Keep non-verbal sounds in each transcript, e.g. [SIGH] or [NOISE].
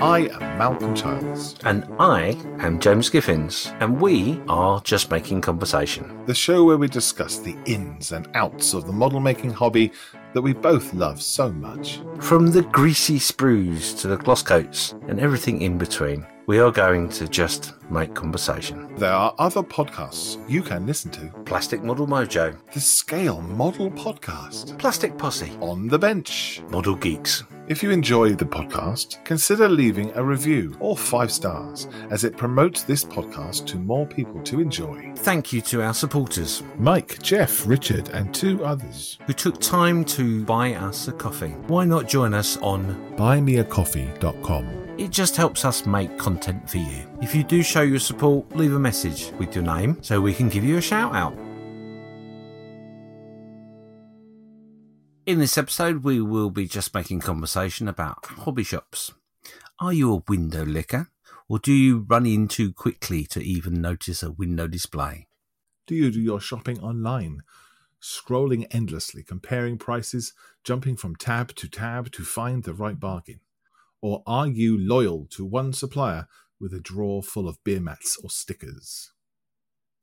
I am Malcolm Childs, And I am James Giffins, and we are just making conversation. the show where we discuss the ins and outs of the model making hobby that we both love so much. From the greasy sprues to the gloss coats and everything in between, we are going to just make conversation. There are other podcasts you can listen to. Plastic Model Mojo, The Scale Model Podcast, Plastic Posse, On the Bench. Model Geeks. If you enjoy the podcast, consider leaving a review or five stars, as it promotes this podcast to more people to enjoy. Thank you to our supporters Mike, Jeff, Richard, and two others. who took time to buy us a coffee. Why not join us on buymeacoffee.com. It just helps us make content for you. If you do show your support, leave a message with your name so we can give you a shout out. In this episode, we will be just making conversation about hobby shops. Are you a window licker, or do you run in too quickly to even notice a window display? Do you do your shopping online? Scrolling endlessly, comparing prices, jumping from tab to tab to find the right bargain? Or are you loyal to one supplier with a drawer full of beer mats or stickers?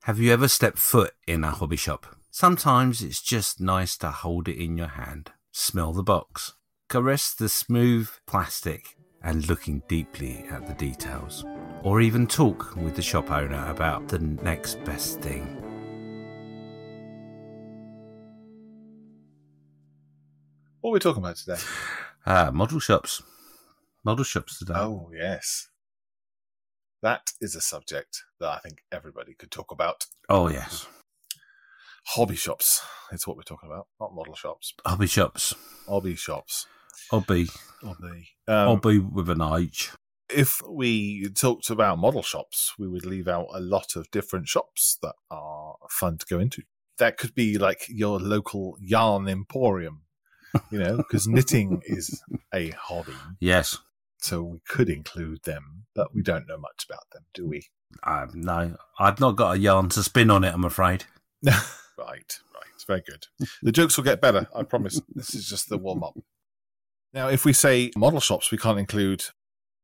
Have you ever stepped foot in a hobby shop? Sometimes it's just nice to hold it in your hand, smell the box, caress the smooth plastic, and looking deeply at the details. Or even talk with the shop owner about the next best thing. What are we talking about today? Ah, model shops. Model shops today. Oh, yes. That is a subject that I think everybody could talk about. Oh, yes. Hobby shops It's what we're talking about, not model shops. Hobby shops. Hobby shops. Hobby. Hobby. Um, Hobby with an H. if we talked about model shops, we would leave out a lot of different shops that are fun to go into. That could be like your local yarn emporium, you know, because knitting is a hobby. [LAUGHS] Yes. So we could include them, but we don't know much about them, do we? Um, no, I've not got a yarn to spin on it, I'm afraid. [LAUGHS] right, right. It's very good. The jokes will get better, I promise. This is just the warm up. Now, if we say model shops, we can't include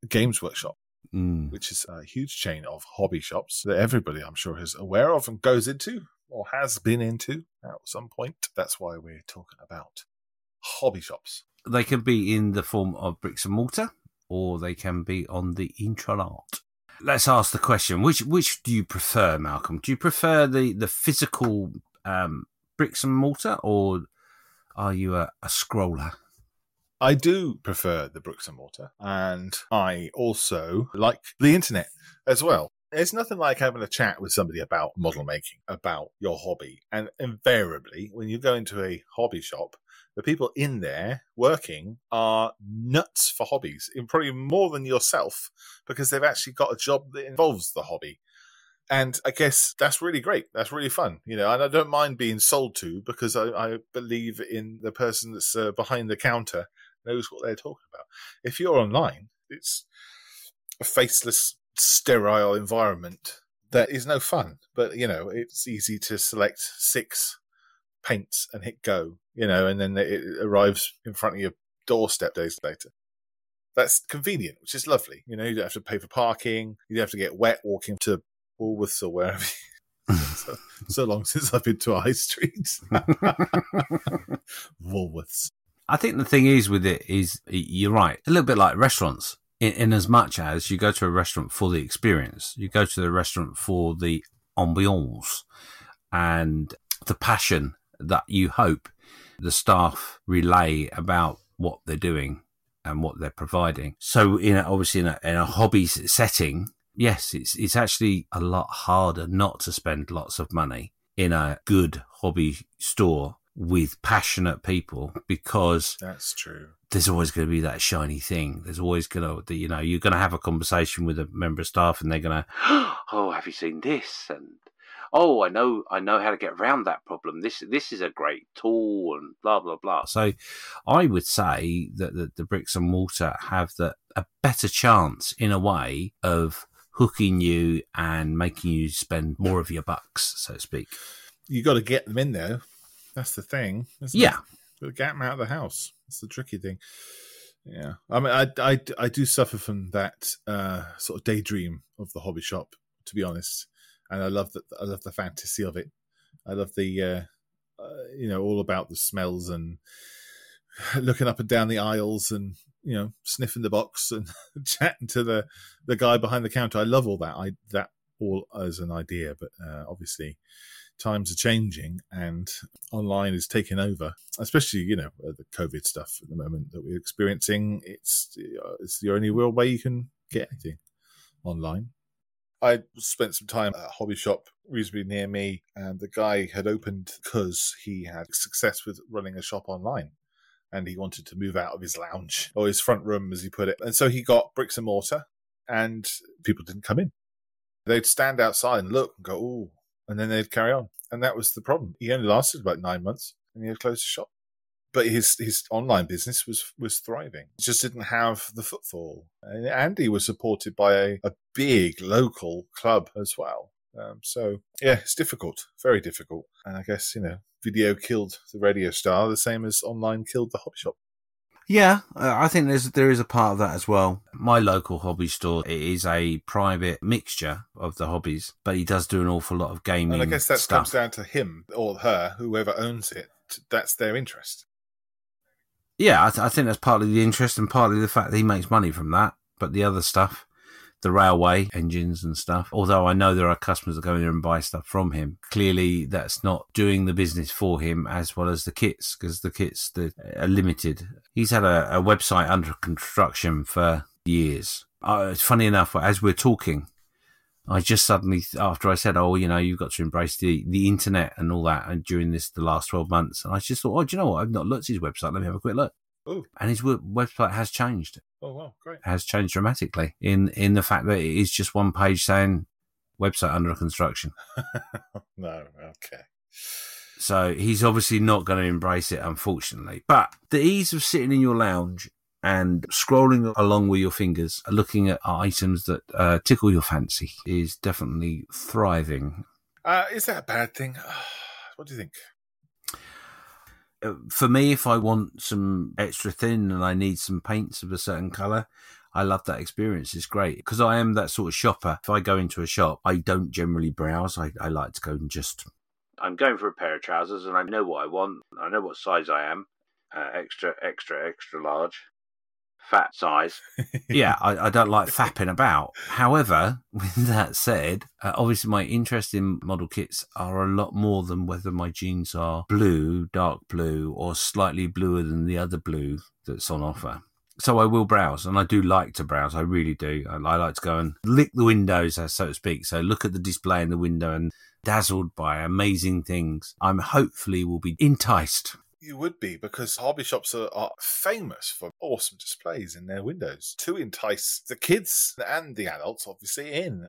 Games Workshop. Mm. which is a huge chain of hobby shops that everybody, I'm sure, is aware of and goes into or has been into at some point. That's why we're talking about hobby shops. they can be in the form of bricks and mortar or they can be on the intranet. Let's ask the question: which which do you prefer, Malcolm? Do you prefer the the physical um, bricks and mortar, or are you a, a scroller? I do prefer the bricks and mortar, and I also like the internet as well. It's nothing like having a chat with somebody about model making, about your hobby. And invariably, when you go into a hobby shop, the people in there working are nuts for hobbies, in probably more than yourself, because they've actually got a job that involves the hobby. And I guess that's really great. That's really fun, you know. And I don't mind being sold to because I, I believe in the person that's uh, behind the counter knows what they're talking about. If you're online, it's a faceless, sterile environment that is no fun. But you know, it's easy to select six paints and hit go. You know, and then it arrives in front of your doorstep days later. That's convenient, which is lovely. You know, you don't have to pay for parking. You don't have to get wet walking to Woolworths or wherever. so, [LAUGHS] so long since I've been to a high street. [LAUGHS] Woolworths. I think the thing is with it is you're right. A little bit like restaurants. In, in as much as you go to a restaurant for the experience, you go to the restaurant for the ambiance and the passion that you hope the staff relay about what they're doing and what they're providing. So, in a, obviously in a, in a hobby setting, yes, it's it's actually a lot harder not to spend lots of money in a good hobby store with passionate people because That's true. there's always going to be that shiny thing. There's always going to, you know, you're going to have a conversation with a member of staff, and they're going [GASPS] to, oh, have you seen this? And oh, I know, I know how to get around that problem. This, this is a great tool, and blah blah blah. So, I would say that the, the bricks and mortar have the a better chance, in a way, of hooking you and making you spend more of your bucks, so to speak. You got to get them in there. That's the thing. isn't Yeah, it? Get them out of the house. That's the tricky thing. Yeah, I mean, I, I, I do suffer from that uh, sort of daydream of the hobby shop, to be honest. And I love that. I love the fantasy of it. I love the, uh, uh, you know, all about the smells and [SIGHS] looking up and down the aisles and you know sniffing the box and [LAUGHS] chatting to the the guy behind the counter. I love all that. I that all as an idea, but uh, obviously times are changing and online is taking over, especially, you know, the COVID stuff at the moment that we're experiencing. It's, uh, it's the only real way you can get anything online. I spent some time at a hobby shop reasonably near me, and the guy had opened because he had success with running a shop online. And he wanted to move out of his lounge or his front room, as he put it. And so he got bricks and mortar, and people didn't come in. They'd stand outside and look and go, oh, and then they'd carry on. And that was the problem. He only lasted about nine months and he had closed the shop. But his his online business was was thriving. He just didn't have the footfall. And Andy was supported by a, a big local club as well. Um, so yeah, it's difficult, very difficult. And I guess you know, video killed the radio star the same as online killed the hobby shop. Yeah, I think there's there is a part of that as well. My local hobby store it is a private mixture of the hobbies, but he does do an awful lot of gaming. And I guess that stuff. comes down to him or her, whoever owns it. That's their interest. Yeah, I, th- I think that's partly the interest and partly the fact that he makes money from that. But the other stuff, the railway engines and stuff. Although I know there are customers that go in there and buy stuff from him. Clearly, that's not doing the business for him as well as the kits because the kits are limited. He's had a, a website under construction for years. Uh, it's funny enough, as we're talking, I just suddenly, after I said, "Oh, you know, you've got to embrace the, the internet and all that," and during this the last twelve months, and I just thought, "Oh, do you know what? I've not looked at his website. Let me have a quick look." Ooh. And his website has changed. Oh wow, great! Has changed dramatically in in the fact that it is just one page saying website under construction. [LAUGHS] no, okay. So he's obviously not going to embrace it, unfortunately. But the ease of sitting in your lounge and scrolling along with your fingers, looking at items that uh, tickle your fancy, is definitely thriving. Uh, is that a bad thing? [SIGHS] What do you think? Uh, for me, if I want some extra thin and I need some paints of a certain color, I love that experience. It's great because I am that sort of shopper. If I go into a shop, I don't generally browse. I, I like to go and just. I'm going for a pair of trousers and I know what I want. I know what size I am. Uh, extra, extra, extra large fat size. [LAUGHS] yeah, I, I, don't like fapping about. However, [LAUGHS] with that said, uh, obviously my interest in model kits are a lot more than whether my jeans are blue, dark blue, or slightly bluer than the other blue that's on offer. So I will browse, and I do like to browse. I really do. I, I like to go and lick the windows, uh, so to speak. So look at the display in the window and dazzled by amazing things. I'm hopefully will be enticed you would be because hobby shops are, are, famous for awesome displays in their windows to entice the kids and the adults, obviously, in.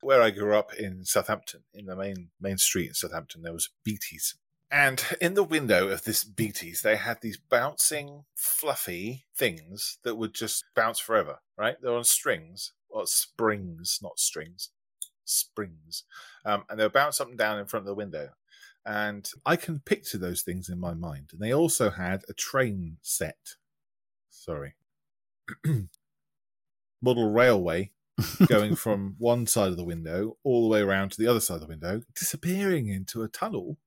Where I grew up in Southampton, in the main main street in Southampton, there was Beatties. And in the window of this Beatties, they had these bouncing, fluffy things that would just bounce forever, right? They're on strings, or springs, not strings, springs. Um, and they'll bounce up and down in front of the window and I can picture those things in my mind. And they also had a train set. Sorry. [CLEARS THROAT] Model railway going [LAUGHS] from one side of the window all the way around to the other side of the window, disappearing into a tunnel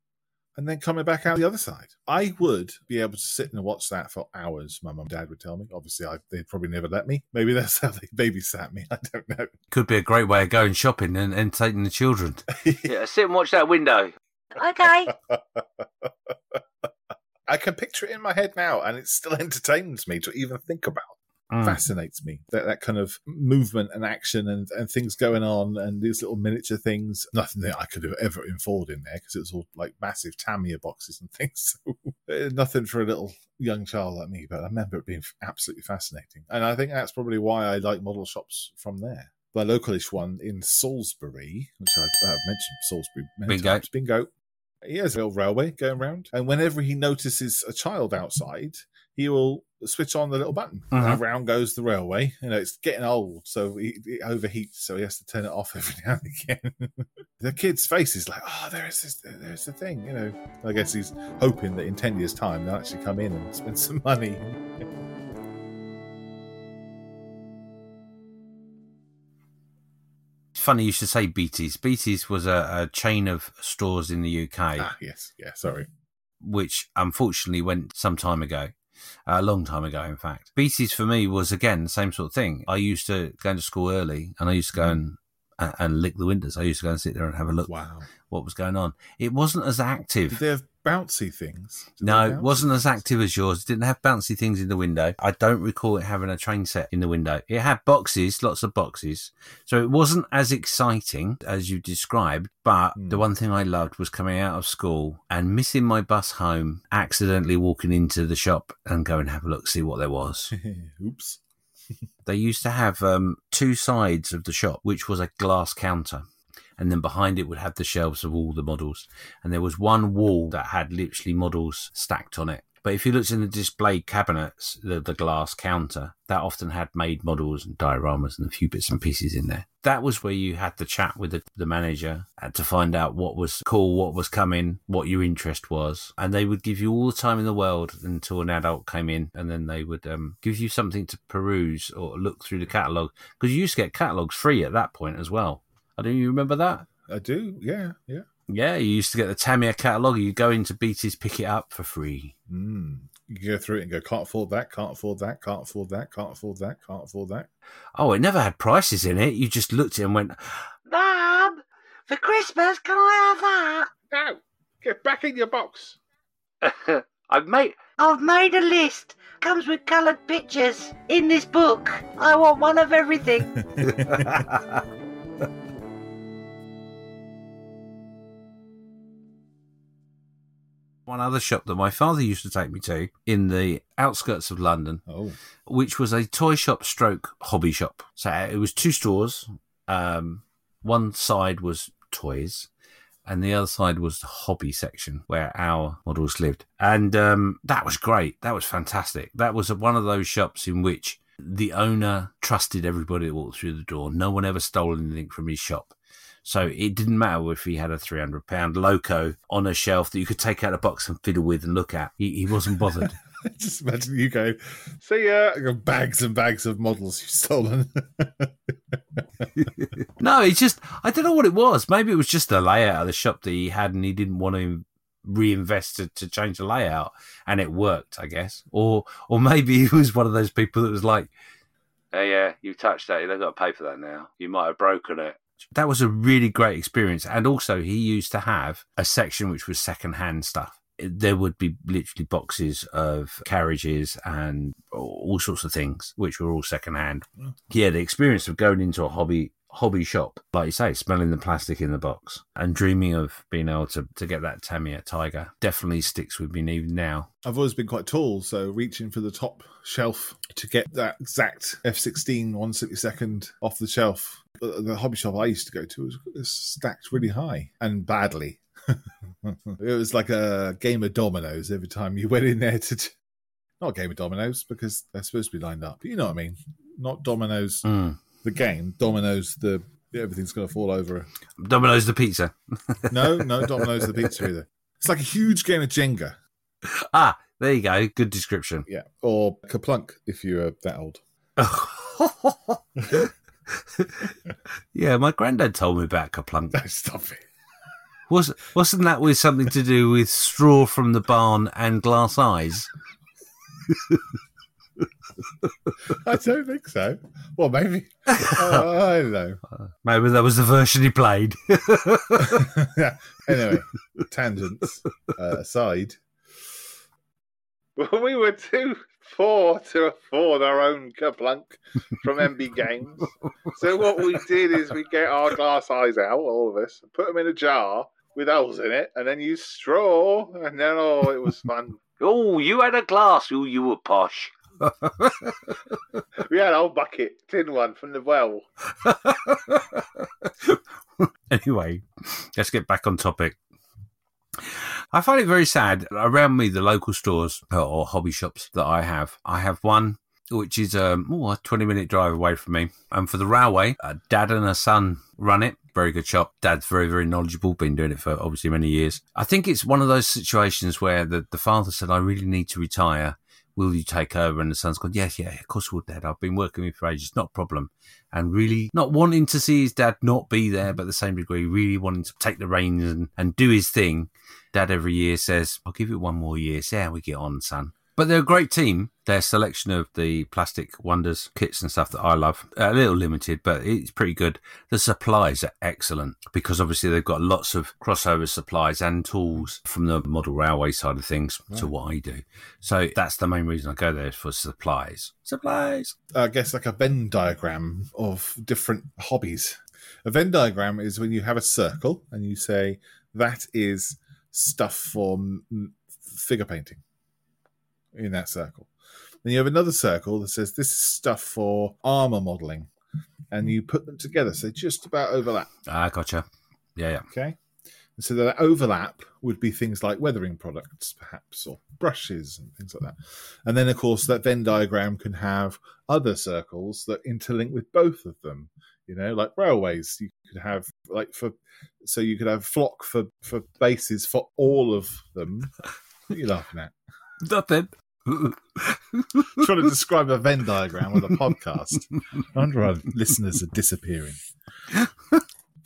and then coming back out the other side. I would be able to sit and watch that for hours, my mum and dad would tell me. Obviously, I, they'd probably never let me. Maybe that's how they babysat me. [LAUGHS] I don't know. Could be a great way of going shopping and, and taking the children. [LAUGHS] yeah, sit and watch that window. Okay. [LAUGHS] I can picture it in my head now, and it still [LAUGHS] entertains me to even think about. Mm. Fascinates me that that kind of movement and action and, and things going on and these little miniature things. Nothing that I could have ever informed in there because it was all like massive Tamiya boxes and [LAUGHS] things. So nothing for a little young child like me. But I remember it being absolutely fascinating, and I think that's probably why I like model shops from there the localish one in Salisbury, which I've, I've mentioned Salisbury many Bingo. times. Bingo. He has a little railway going round, and whenever he notices a child outside, he will switch on the little button. Mhm. And around goes the railway. You know, it's getting old, so it, it overheats, so he has to turn it off [LAUGHS] every now and again. [LAUGHS] the kid's face is like, oh, there's this, there's the thing. You know, I guess he's hoping that in ten years' time they'll actually come in and spend [LAUGHS] some money. Funny you should say Beatties. Beatties was a, a chain of stores in the UK, Ah, yes, yeah. Sorry. which unfortunately went some time ago. A long time ago, in fact. Beatties for me was again the same sort of thing. I used to go into school early, and I used to go and and, lick the windows. I used to go and sit there and have a look Wow. what was going on. It wasn't as Did active. they have bouncy things? Did No, it wasn't as active as yours. It didn't have bouncy things in the window. I don't recall it having a train set in the window. It had boxes, lots of boxes. So it wasn't as exciting as you described. But Hmm. the one thing I loved was coming out of school and missing my bus home, accidentally walking into the shop and go and have a look, see what there was. [LAUGHS] Oops. [LAUGHS] they used to have um, two sides of the shop, which was a glass counter. And then behind it would have the shelves of all the models. And there was one wall that had literally models stacked on it. But if you looked in the display cabinets, the, the glass counter, that often had made models and dioramas and a few bits and pieces in there. That was where you had the chat with the, the manager uh, to find out what was cool, what was coming, what your interest was. And they would give you all the time in the world until an adult came in and then they would um, give you something to peruse or look through the catalogue. Because you used to get catalogues free at that point as well. I don't you remember that? I do. Yeah, yeah. Yeah, you used to get the Tamiya catalogue. You go into Beatties, pick it up for free. Mm. You go through it and go, can't afford that, can't afford that, can't afford that, can't afford that, can't afford that. Oh, it never had prices in it. You just looked at it and went, Mum, for Christmas, can I have that? No, get back in your box. [LAUGHS] I've made I've made a list. Comes with coloured pictures in this book. I want one of everything. [LAUGHS] one other shop that my father used to take me to in the outskirts of London, Oh, which was a toy shop stroke hobby shop. So it was two stores. Um, one side was toys, and the other side was the hobby section where our models lived. And um, that was great. That was fantastic. That was one of those shops in which the owner trusted everybody that walked through the door. No one ever stole anything from his shop. So it didn't matter if he had a three hundred pound loco on a shelf that you could take out a box and fiddle with and look at. He, he wasn't bothered. [LAUGHS] just imagine you go, see ya, I got bags and bags of models you've stolen. [LAUGHS] no, it's just I don't know what it was. Maybe it was just the layout of the shop that he had, and he didn't want to reinvest to, to change the layout, and it worked, I guess. Or or maybe he was one of those people that was like, Hey, yeah, you touched that. They've got to pay for that now. You might have broken it. That was a really great experience. And also, he used to have a section which was secondhand stuff. There would be literally boxes of carriages and all sorts of things, which were all secondhand. Yeah, the experience of going into a hobby hobby shop, like you say, smelling the plastic in the box and dreaming of being able to, to get that Tamiya Tiger definitely sticks with me even now. I've always been quite tall, so reaching for the top shelf to get that exact F16 162nd off the shelf. The hobby shop I used to go to was, was stacked really high and badly. [LAUGHS] it was like a game of dominoes every time you went in there to. T- not a game of dominoes because they're supposed to be lined up. But you know what I mean? Not dominoes, Mm. The game. Dominoes, the everything's going to fall over. Domino's the pizza. No, [LAUGHS] no Dominoes, the pizza either. It's like a huge game of Jenga. Ah, there you go. Good description. Yeah, or KerPlunk if you're that old. [LAUGHS] yeah, my granddad told me about KerPlunk. No, stop it. Was wasn't that with something to do with straw from the barn and glass eyes? [LAUGHS] I don't think so. Well, maybe. [LAUGHS] Uh, I don't know. Maybe that was the version he played. [LAUGHS] yeah. Anyway, tangents uh, aside. Well, we were too poor to afford our own KerPlunk from MB Games. So what we did is we get our glass eyes out, all of us, put them in a jar with holes in it, and then use straw, and then oh, it was fun. Oh, you had a glass. Oh, you were posh. [LAUGHS] We had a whole bucket, tin one from the well. [LAUGHS] anyway, let's get back on topic. I find it very sad. Around me, the local stores uh, or hobby shops that I have, I have one which is um, oh, a 20 minute drive away from me. And for the railway, a dad and a son run it. Very good shop. Dad's very, very knowledgeable, been doing it for obviously many years. I think it's one of those situations where the, the father said, I really need to retire. Will you take over? And the son's gone, Yes, yeah, of course we'll, Dad. I've been working with you for ages, not a problem. And really not wanting to see his dad not be there, but the same degree, really wanting to take the reins and, and do his thing. Dad every year says, I'll give it one more year, see how we get on, son. But they're a great team. Their selection of the plastic wonders kits and stuff that I love, a little limited, but it's pretty good. The supplies are excellent because obviously they've got lots of crossover supplies and tools from the model railway side of things to what I do. So that's the main reason I go there for supplies. Supplies. I guess like a Venn diagram of different hobbies. A Venn diagram is when you have a circle and you say that is stuff for figure painting in that circle. Then you have another circle that says this is stuff for armor modeling, and you put them together so they just about overlap. Ah, gotcha. Yeah, yeah. Okay. And so that overlap would be things like weathering products, perhaps, or brushes and things like that. And then, of course, that Venn diagram can have other circles that interlink with both of them. You know, like railways, you could have like for so you could have flock for for bases for all of them. What are you laughing at? [LAUGHS] Nothing. [LAUGHS] Trying to describe a Venn diagram with a podcast. I wonder why listeners are disappearing. [LAUGHS]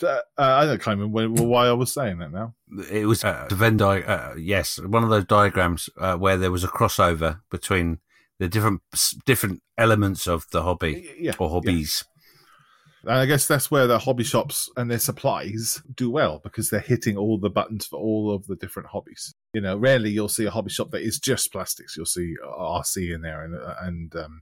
Uh, I don't can't why I was saying that now. It was uh, the Venn diagram. uh, yes, one of those diagrams uh, where there was a crossover between the different different elements of the hobby Yeah, or hobbies. And I guess that's where the hobby shops and their supplies do well because they're hitting all the buttons for all of the different hobbies. You know, rarely you'll see a hobby shop that is just plastics. You'll see RC in there and and um,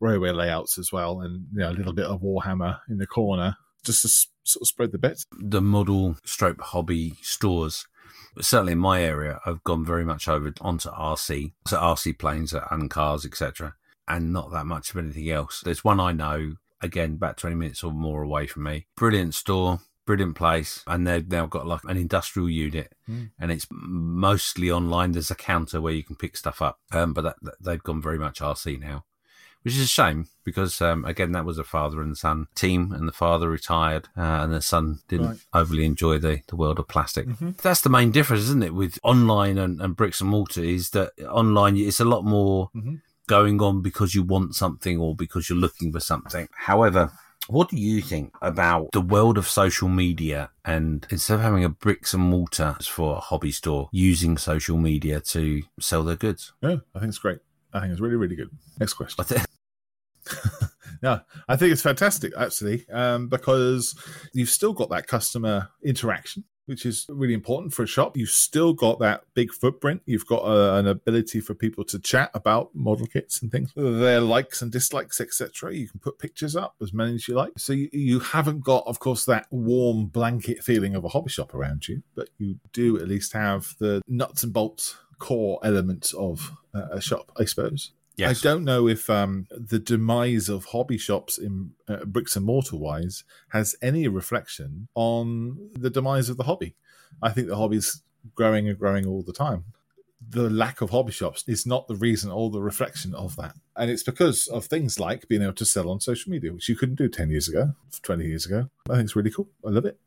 railway layouts as well, and you know a little bit of Warhammer in the corner just to sort of spread the bets. The model stroke hobby stores. Certainly in my area, I've gone very much over onto RC, so RC planes and cars, etc., and not that much of anything else. There's one I know, again, about 20 minutes or more away from me. Brilliant store, brilliant place, and they've now got like an industrial unit, Mm. and it's mostly online. There's a counter where you can pick stuff up, um, but that, that, they've gone very much RC now, which is a shame because um, again, that was a father and son team, and the father retired, uh, and the son didn't Right. overly enjoy the, the world of plastic. Mhm. That's the main difference, isn't it, with online and, and bricks and mortar? Is that online it's a lot more Mhm. Going on because you want something or because you're looking for something. However, what do you think about the world of social media and instead of having a bricks and mortar for a hobby store, using social media to sell their goods? Yeah, I think it's great. I think it's really, really good. Next question. [LAUGHS] Yeah, I think it's fantastic actually, um, because you've still got that customer interaction, which is really important for a shop. You've still got that big footprint. You've got uh an ability for people to chat about model kits and things, their likes and dislikes, etc. You can put pictures up as many as you like. So you, you haven't got, of course, that warm blanket feeling of a hobby shop around you, but you do at least have the nuts and bolts core elements of uh, a shop, I suppose. Yes. I don't know if um, the demise of hobby shops in uh, bricks and mortar wise has any reflection on the demise of the hobby. I think the hobby's growing and growing all the time. The lack of hobby shops is not the reason or the reflection of that. And it's because of things like being able to sell on social media, which you couldn't do 10 years ago, 20 years ago. I think it's really cool. I love it.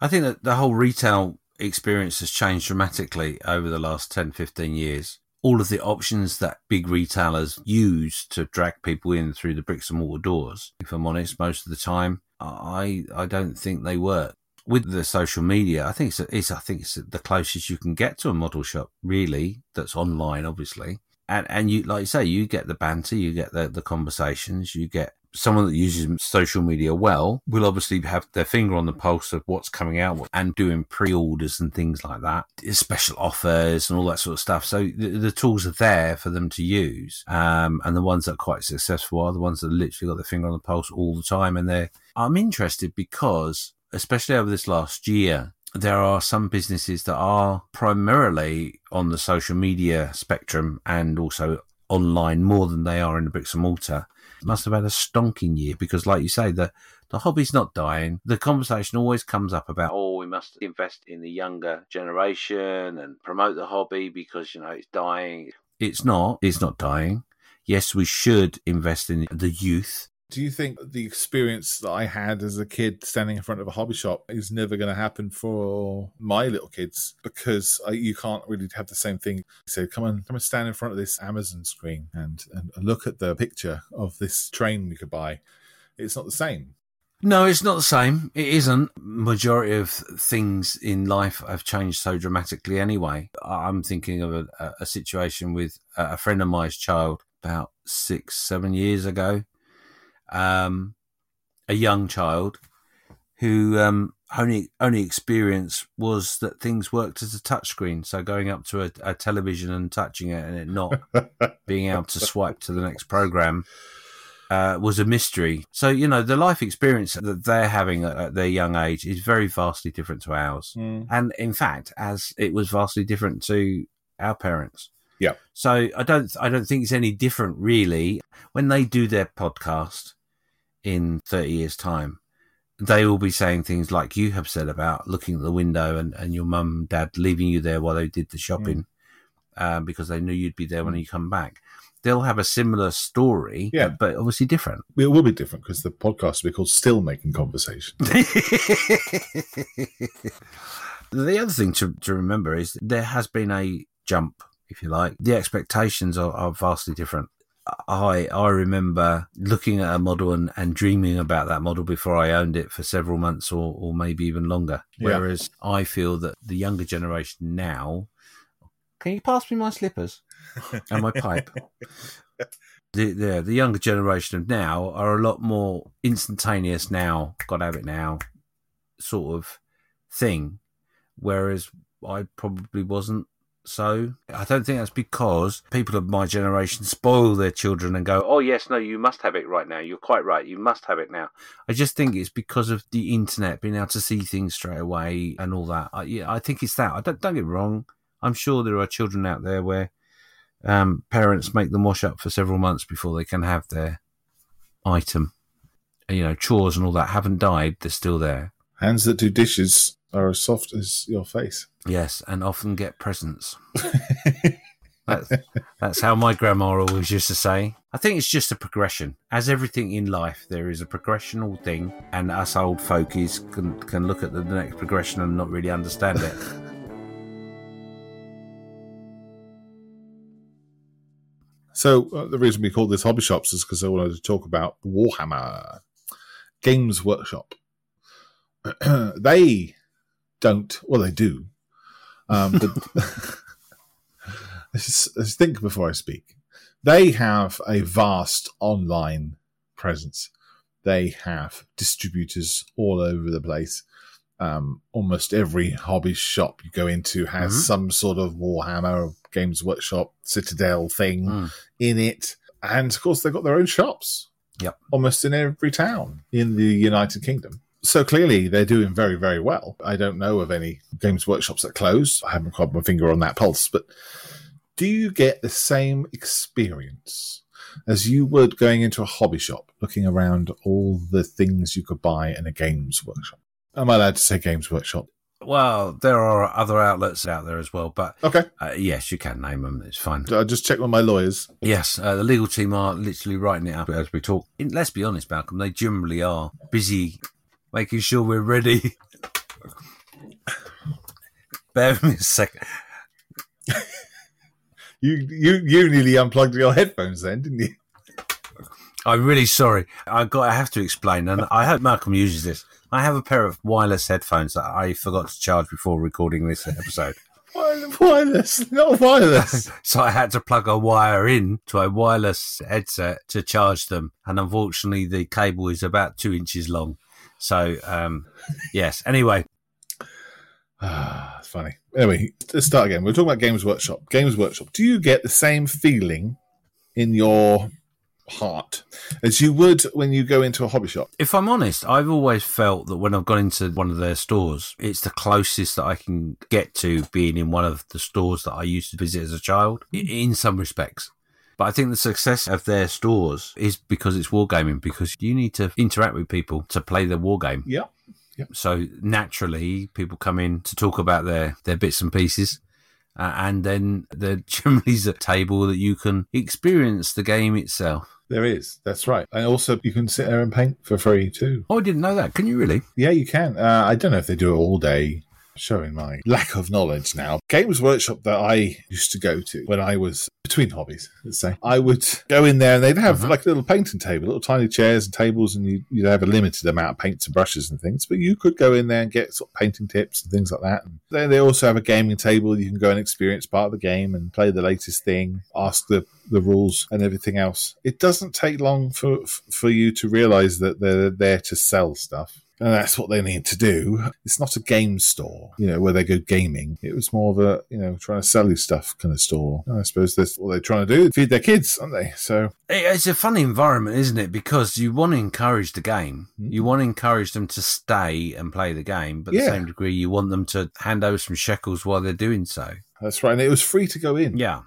I think that the whole retail experience has changed dramatically over the last 10, 15 years. All of the options that big retailers use to drag people in through the bricks and mortar doors, if I'm honest, most of the time, I I don't think they work. With the social media, I think it's, it's I think it's the closest you can get to a model shop, really. That's online, obviously, and and you like you say, you get the banter, you get the the conversations, you get someone that uses social media well will obviously have their finger on the pulse of what's coming out and doing pre-orders and things like that special offers and all that sort of stuff. So the, the tools are there for them to use. Um, and the ones that are quite successful are the ones that literally got their finger on the pulse all the time. And they're i'm interested because especially over this last year there are some businesses that are primarily on the social media spectrum and also online more than they are in the bricks and mortar must have had a stonking year because, like you say, the the hobby's not dying. The conversation always comes up about, oh, we must invest in the younger generation and promote the hobby because you know it's dying. It's not. It's not dying. Yes, we should invest in the youth. Do you think the experience that I had as a kid standing in front of a hobby shop is never going to happen for my little kids because uh, you can't really have the same thing? So come on, come and stand in front of this Amazon screen and, and look at the picture of this train you could buy. It's not the same. No, it's not the same. It isn't. Majority of things in life have changed so dramatically anyway. I'm thinking of a, a situation with a friend of mine's child about six, seven years ago um, a young child who um, only only experience was that things worked as a touchscreen. So going up to a, a, television and touching it and it not [LAUGHS] being able to swipe to the next program uh, was a mystery. So you know the life experience that they're having at, at their young age is very vastly different to ours, mm. and in fact, as it was vastly different to our parents. Yeah. So I don't I don't think it's any different really when they do their podcast in 30 years' time, they will be saying things like you have said about looking at the window and, and your mum and dad leaving you there while they did the shopping mm. um, because they knew you'd be there when mm. you come back. They'll have a similar story, yeah. but, but obviously different. It will be different because the podcast will be called Still Making Conversation. [LAUGHS] the other thing to, to remember is there has been a jump, if you like. The expectations are, are vastly different. I I remember looking at a model and, and dreaming about that model before I owned it for several months or, or maybe even longer. Yeah. Whereas I feel that the younger generation now can you pass me my slippers and my pipe? [LAUGHS] the, the the younger generation of now are a lot more instantaneous now, gotta have it now, sort of thing. Whereas I probably wasn't so I don't think that's because people of my generation spoil their children and go, "Oh yes, no, you must have it right now. You're quite right. You must have it now." I just think it's because of the internet being able to see things straight away and all that. I, yeah, I think it's that. I don't don't get wrong. I'm sure there are children out there where um, parents make them wash up for several months before they can have their item. You know, chores and all that haven't died; they're still there. Hands that do dishes are as soft as your face. Yes, and often get presents. [LAUGHS] that's, that's how my grandma always used to say. I think it's just a progression. As everything in life, there is a progressional thing, and us old folkies can, can look at the next progression and not really understand it. [LAUGHS] So uh, the reason we call this hobby shops is because I wanted to talk about Warhammer Games Workshop. [CLEARS THROAT] they don't. Well, they do. Um, but [LAUGHS] [LAUGHS] let's, let's think before I speak. They have a vast online presence. They have distributors all over the place. Um, almost every hobby shop you go into has mm-hmm. some sort of Warhammer Games Workshop Citadel thing mm. in it. And of course, they've got their own shops. Yep. Almost in every town in the United Kingdom. So clearly they're doing very, very well. I don't know of any games workshops that closed. I haven't got my finger on that pulse, but do you get the same experience as you would going into a hobby shop, looking around all the things you could buy in a games workshop? Am I allowed to say games workshop? Well, there are other outlets out there as well, but okay, uh, yes, you can name them. It's fine. I just check with my lawyers. Yes, uh, the legal team are literally writing it up as we talk. Let's be honest, Malcolm. They generally are busy making sure we're ready. Bear with me a second. you you you nearly unplugged your headphones then, didn't you? I'm really sorry. I got. I have to explain, and I hope Malcolm uses this. I have a pair of wireless headphones that I forgot to charge before recording this episode. wireless, not wireless. [LAUGHS] so I had to plug a wire in to a wireless headset to charge them, and unfortunately, the cable is about two inches long. So, um, yes. Anyway. Ah, [SIGHS] it's funny. Anyway, let's start again. We're talking about Games Workshop. Games Workshop. Do you get the same feeling in your heart as you would when you go into a hobby shop? If I'm honest, I've always felt that when I've gone into one of their stores, it's the closest that I can get to being in one of the stores that I used to visit as a child in some respects. But I think the success of their stores is because it's wargaming, because you need to interact with people to play the wargame. Yeah. So naturally, people come in to talk about their, their bits and pieces. Uh, and then there generally [LAUGHS] is a table that you can experience the game itself. There is. That's right. And also, you can sit there and paint for free too. Oh, I didn't know that. Can you really? Yeah, you can. Uh, I don't know if they do it all day. Showing my lack of knowledge now. Games Workshop that I used to go to when I was between hobbies, let's say, I would go in there and they'd have Mhm. like a little painting table, little tiny chairs and tables, and you, you'd have a limited amount of paints and brushes and things. But you could go in there and get sort of painting tips and things like that. And then they also have a gaming table. You can go and experience part of the game and play the latest thing, ask the the rules and everything else. It doesn't take long for for you to realize that they're there to sell stuff. And that's what they need to do. It's not a game store, you know, where they go gaming. It was more of a, you know, trying to sell you stuff kind of store. And I suppose that's what they're trying to do. Feed their kids, aren't they? So, It's a funny environment, isn't it? Because you want to encourage the game. Mm. You want to encourage them to stay and play the game, but at Yeah. the same degree, you want them to hand over some shekels while they're doing so. that's right. And it was free to go in. Yeah.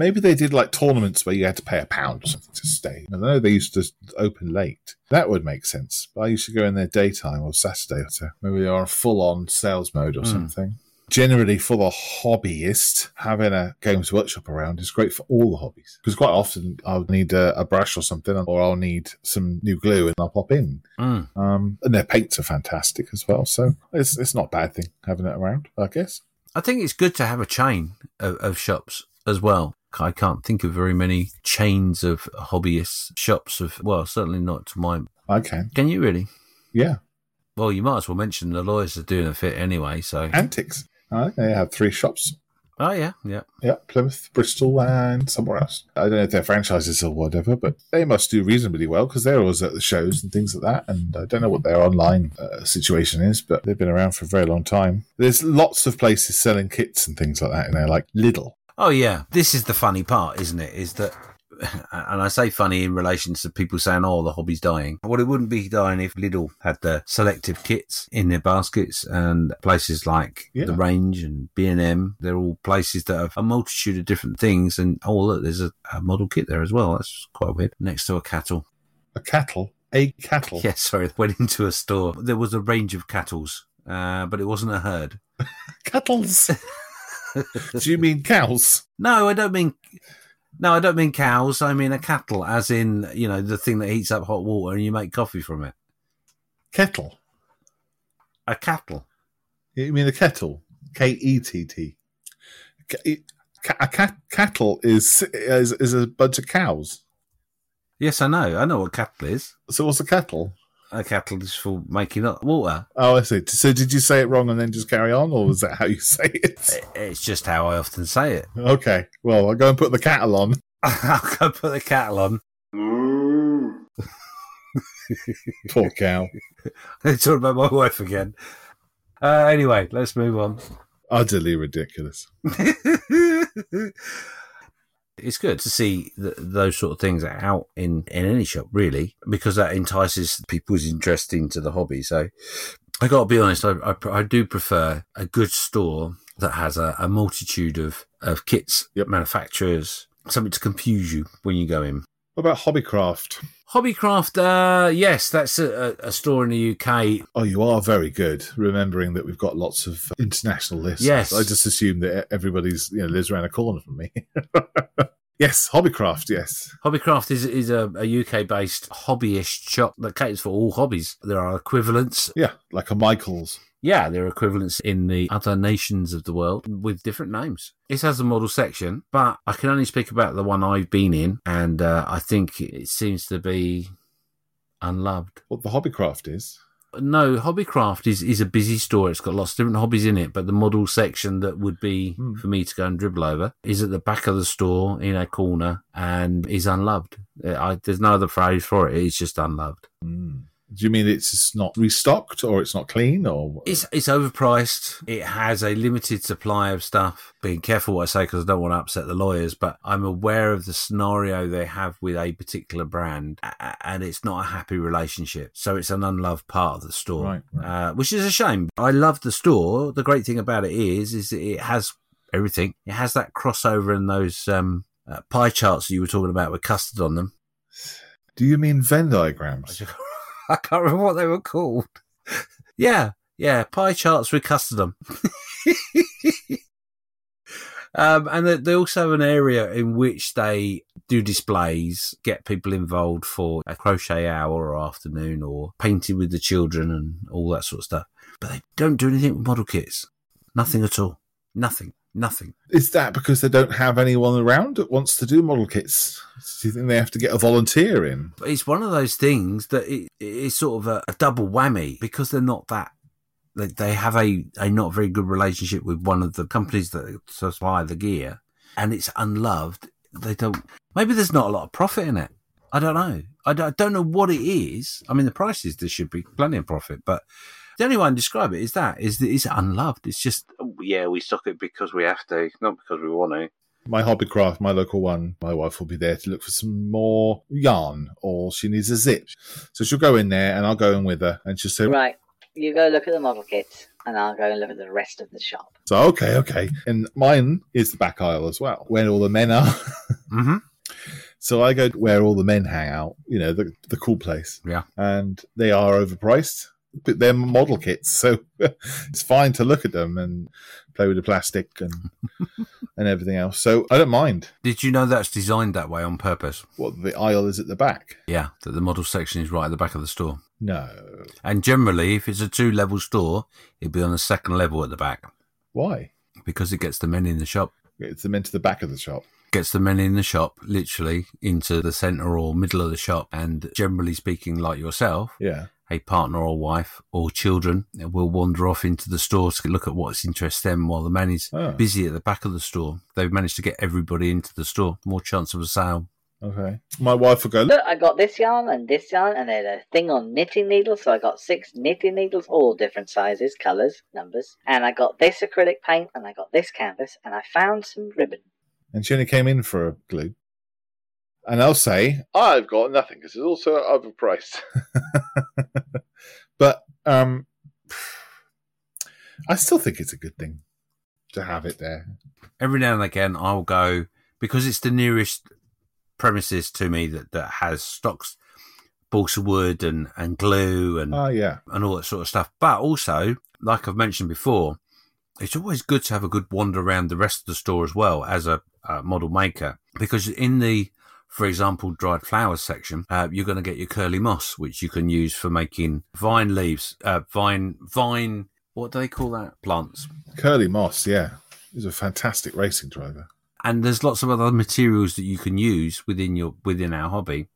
Maybe they did like tournaments where you had to pay a pound or something to stay. I know they used to open late. That would make sense. But I used to go in there daytime or Saturday or so. Maybe they are full on sales mode or Hmm. something. Generally, for the hobbyist, having a games workshop around is great for all the hobbies. Because quite often I'll need a, a brush or something, or I'll need some new glue and I'll pop in. Mm. Um, and their paints are fantastic as well. So it's, it's not a bad thing having it around, I guess. I think it's good to have a chain of, of shops as well. I can't think of very many chains of hobbyist shops of, well, certainly not to my. I can. Can you really? Yeah. Well, you might as well mention the lawyers are doing a fit anyway. So, Antics. I they have three shops oh yeah, yeah. Yeah, Plymouth, Bristol, and somewhere else. I don't know if they're franchises or whatever, but they must do reasonably well because they're always at the shows and things like that. And I don't know what their online uh, situation is, but they've been around for a very long time. There's lots of places selling kits and things like that in there, like Lidl. Oh yeah, this is the funny part, isn't it? Is that, [LAUGHS] and I say funny in relation to people saying, "Oh, the hobby's dying." Well, it wouldn't be dying if Lidl had the selective kits in their baskets, and places like Yeah. the Range and B and M. They're all places that have a multitude of different things. And oh, look, there's a, a model kit there as well. That's quite weird. Next to a cattle. A cattle. A cattle. [LAUGHS] Yeah, sorry, went into a store. There was a range of cattles, uh, but it wasn't a herd. [LAUGHS] Cattles. Do you mean cows? No, I don't mean. No, I don't mean cows. I mean a cattle, as in you know the thing that heats up hot water and you make coffee from it. Kettle. A cattle. You mean a kettle? K E T T. Ca- cat cattle is, is is a bunch of cows. Yes, I know. I know what cattle is. So what's a kettle? A cattle is for making up water. Oh, I see. So did you say it wrong and then just carry on, or was that how you [LAUGHS] say it? It's just how I often say it. Okay. Well, I'll go and put the cattle on. [LAUGHS] I'll go put the cattle on. [LAUGHS] Poor cow. Talking about my wife again. Uh, anyway, let's move on. Utterly ridiculous. It's good to see th- those sort of things out in, in any shop, really, because that entices people's interest into the hobby. So I got to be honest, I, I, I do prefer a good store that has a, a multitude of, of kits, Yep. manufacturers, something to confuse you when you go in. What about Hobbycraft? Hobbycraft, uh, yes, that's a, a store in the UK. Oh, you are very good. Remembering that we've got lots of international lists. Yes. I just assume that everybody's you know lives around a corner from me. [LAUGHS] yes, Hobbycraft. Yes. Hobbycraft is is a, a UK based hobbyist shop that caters for all hobbies. There are equivalents Yeah, like a Michaels. Yeah, there are equivalents in the other nations of the world with different names. It has a model section, but I can only speak about the one I've been in, and uh, I think it seems to be unloved. What the Hobbycraft is. No, Hobbycraft is, is a busy store. It's got lots of different hobbies in it, but the model section that would be Hmm. for me to go and dribble over is at the back of the store in a corner and is unloved. Uh, I, there's no other phrase for it. It's just unloved. Mm. Do you mean it's not restocked or it's not clean or? It's it's overpriced. It has a limited supply of stuff. Being careful what I say because I don't want to upset the lawyers, but I'm aware of the scenario they have with a particular brand, and it's not a happy relationship. So it's an unloved part of the store, Right, right. Uh, which is a shame. I love the store. The great thing about it is, is it has everything. It has that crossover and those um, uh, pie charts that you were talking about with custard on them. Do you mean Venn diagrams? [LAUGHS] I can't remember what they were called. yeah, yeah, pie charts with custard um, and they, they also have an area in which they do displays, get people involved for a crochet hour or afternoon or painting with the children and all that sort of stuff. But they don't do anything with model kits. Nothing at all. Nothing. Nothing. Is that because they don't have anyone around that wants to do model kits? Do you think they have to get a volunteer in? It's one of those things that it, it's sort of a, a double whammy because they're not that. They, they have a, a not very good relationship with one of the companies that supply the gear, and it's unloved. They don't. Maybe there's not a lot of profit in it. I don't know. I don't, I don't know what it is. I mean, the prices there should be plenty of profit, but the only way I can describe it is that is that it's unloved. It's just Yeah, we suck it because we have to, not because we want to. My Hobbycraft, my local one, my wife will be there to look for some more yarn or she needs a zip. So she'll go in there and I'll go in with her and she'll say, Right, you go look at the model kits, and I'll go and look at the rest of the shop. So, okay, okay. And mine is the back aisle as well, where all the men are. [LAUGHS] mm-hmm. so I go where all the men hang out, you know, the, the cool place. Yeah. And they are overpriced, but they're model kits. So [LAUGHS] it's fine to look at them and play with the plastic and [LAUGHS] and everything else. So I don't mind Did you know that's designed that way on purpose? what the aisle is at the back. Yeah, that the model section is right at the back of the store. No. And generally, if it's a two level store, it'd be on the second level at the back Why? because it gets the men in the shop. It's them into the back of the shop. Gets the men in the shop literally into the centre or middle of the shop. And generally speaking, like yourself, Yeah. A partner or wife or children will wander off into the store to look at what's interests them while the man is Oh. busy at the back of the store. They've managed to get everybody into the store. More chance of a sale. Okay. My wife will go, Look, I got this yarn and this yarn, and then a thing on knitting needles. So I got six knitting needles, all different sizes, colours, numbers. And I got this acrylic paint, and I got this canvas, and I found some ribbon. and she only came in for a glue. And I'll say, I've got nothing because it's also overpriced. [LAUGHS] [LAUGHS] but um, I still think it's a good thing to have it there. every now and again I'll go because it's the nearest premises to me that, that has stocks balsa wood and, and glue and, Oh, yeah. and all that sort of stuff. But also, like I've mentioned before, it's always good to have a good wander around the rest of the store as well as a, uh model maker because in the for example, dried flowers section, uh, you're going to get your curly moss, which you can use for making vine leaves, uh, vine, vine, what do they call that? Plants. Curly Moss, yeah. He's a fantastic racing driver. and there's lots of other materials that you can use within your within our hobby,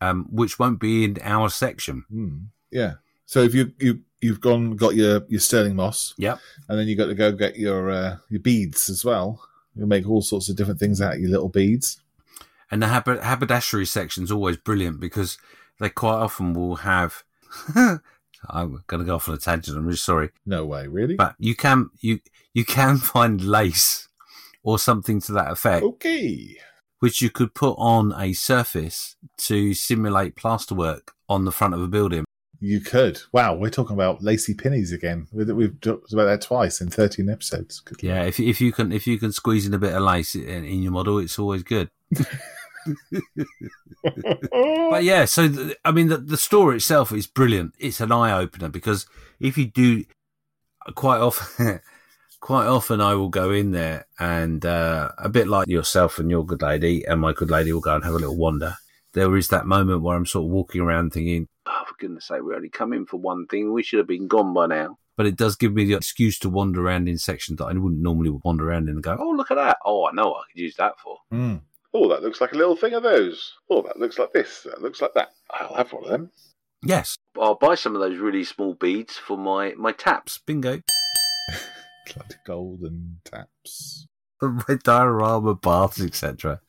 um, which won't be in our section. Mm, yeah. So if you you you've gone got your your Stirling moss, Yep. and then you got to go get your uh, your beads as well. You make all sorts of different things out of your little beads. And the haberdashery section is always brilliant because they quite often will have. [LAUGHS] I'm going to go off on a tangent. I'm really sorry, No way, really. but you can you you can [LAUGHS] find lace or something to that effect, okay. which you could put on a surface to simulate plasterwork on the front of a building. You could. Wow, we're talking about lacy pennies again. We- We've talked about that twice in 13 episodes. Good Yeah, if if you can if you can squeeze in a bit of lace in, in your model, it's always good. [LAUGHS] But yeah, so th I mean, the, the store itself is brilliant. It's an eye opener because if you do, quite often, [LAUGHS] quite often I will go in there and uh, a bit like yourself and your good lady and my good lady will go and have a little wander. There is that moment where I'm sort of walking around thinking, Oh, for goodness sake, we only come in for one thing. We should have been gone by now. but it does give me the excuse to wander around in sections that I wouldn't normally wander around in and go, Oh, look at that. Oh, I know what I could use that for. Mm. Oh, that looks like a little thing of those. Oh, that looks like this. That looks like that. I'll have one of them. yes, I'll buy some of those really small beads for my, my taps. bingo. [LAUGHS] Like golden taps. my diorama baths, etc.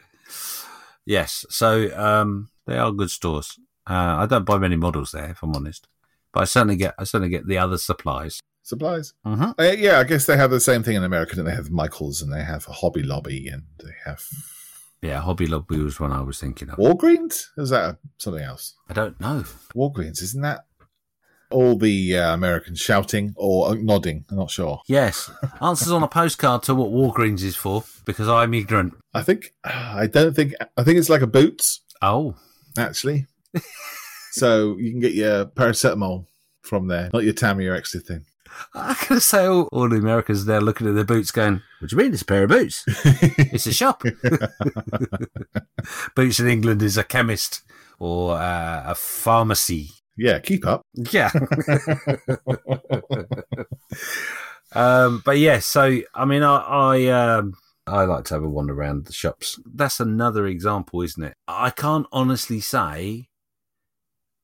Yes, so um, they are good stores. Uh, I don't buy many models there, if I'm honest, but I certainly get I certainly get the other supplies. Supplies. Mm-hmm. Uh, yeah, I guess they have the same thing in America. don't They have Michaels and they have Hobby Lobby and they have Yeah, Hobby Lobby was one I was thinking of. Walgreens. Is that something else? I don't know. Walgreens, isn't that? All the uh, Americans shouting or nodding. I'm not sure. Yes. Answers on a postcard to what Walgreens is for, because I'm ignorant. I think I don't think I think it's like a boots Oh. actually. [LAUGHS] so you can get your paracetamol from there, not your Tamiya X thing. I gotta say, all, all the Americans there looking at their boots going, What do you mean it's a pair of boots? [LAUGHS] It's a shop. [LAUGHS] boots in England is a chemist or uh, a pharmacy. yeah, keep up. Yeah. um, but yeah, so I mean, I I, um, I like to have a wander around the shops. That's another example, isn't it? I can't honestly say.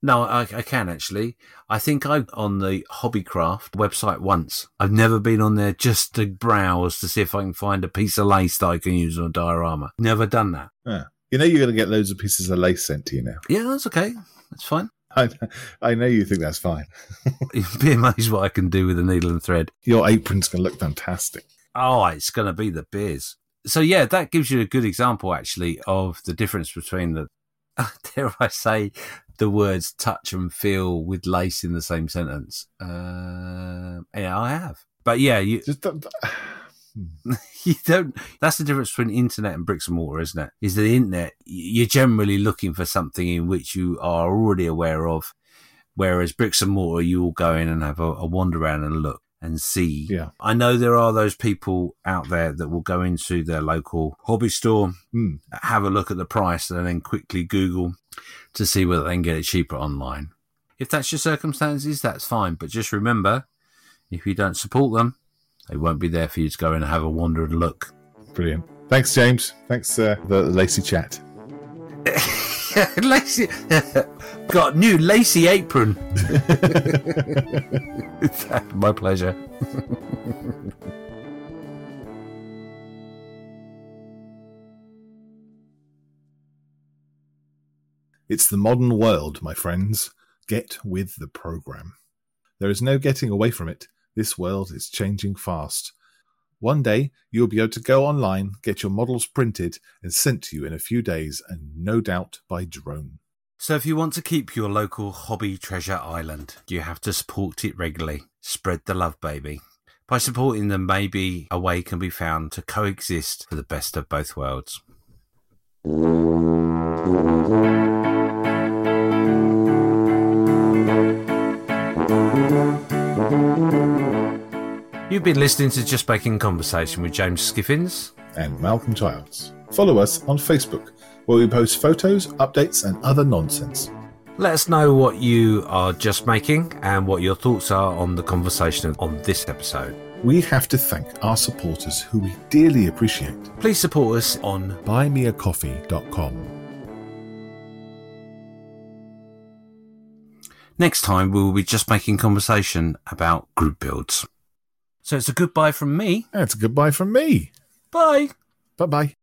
No, I, I can actually. I think I'm on the Hobbycraft website once. I've never been on there just to browse to see if I can find a piece of lace that I can use on a diorama. Never done that. Yeah. You know you're going to get loads of pieces of lace sent to you now. Yeah, that's okay. That's fine. [LAUGHS] I, I know you think that's fine. You'd [LAUGHS] [LAUGHS] be amazed what I can do with a needle and thread. Your apron's going to look fantastic. Oh, it's going to be the beers. So yeah, that gives you a good example actually of the difference between the, [LAUGHS] dare I say, the words touch and feel with lace in the same sentence. Uh, yeah, I have. But yeah, you Just don't- [SIGHS] you don't. That's the difference between internet and bricks and mortar, isn't it? Is the internet you're generally looking for something in which you are already aware of, whereas bricks and mortar you will go in and have a, a wander around and look and see. Yeah. I know there are those people out there that will go into their local hobby store, Hmm. have a look at the price, and then quickly Google to see whether they can get it cheaper online. If that's your circumstances, that's fine. But just remember, if you don't support them, they won't be there for you to go in and have a wander and look. Brilliant. Thanks, James. Thanks uh, the lacy chat. [LAUGHS] [LAUGHS] lacy, [LAUGHS] got new lacy apron. [LAUGHS] My pleasure. It's the modern world, my friends. Get with the program. There is no getting away from it. This world is changing fast. One day, you'll be able to go online, get your models printed, and sent to you in a few days, and no doubt by drone. So, if you want to keep your local hobby treasure island, you have to support it regularly. Spread the love, baby. By supporting them, maybe a way can be found to coexist for the best of both worlds. You've been listening to Just Making Conversation with James Skiffins. And Malcolm Childs. Follow us on Facebook, where we post photos, updates, and other nonsense. Let us know what you are just making and what your thoughts are on the conversation on this episode. We have to thank our supporters, who we dearly appreciate. Please support us on buymeacoffee.com. next time we will be just making conversation about group builds. So it's a goodbye from me. That's a goodbye from me. Bye. Bye bye.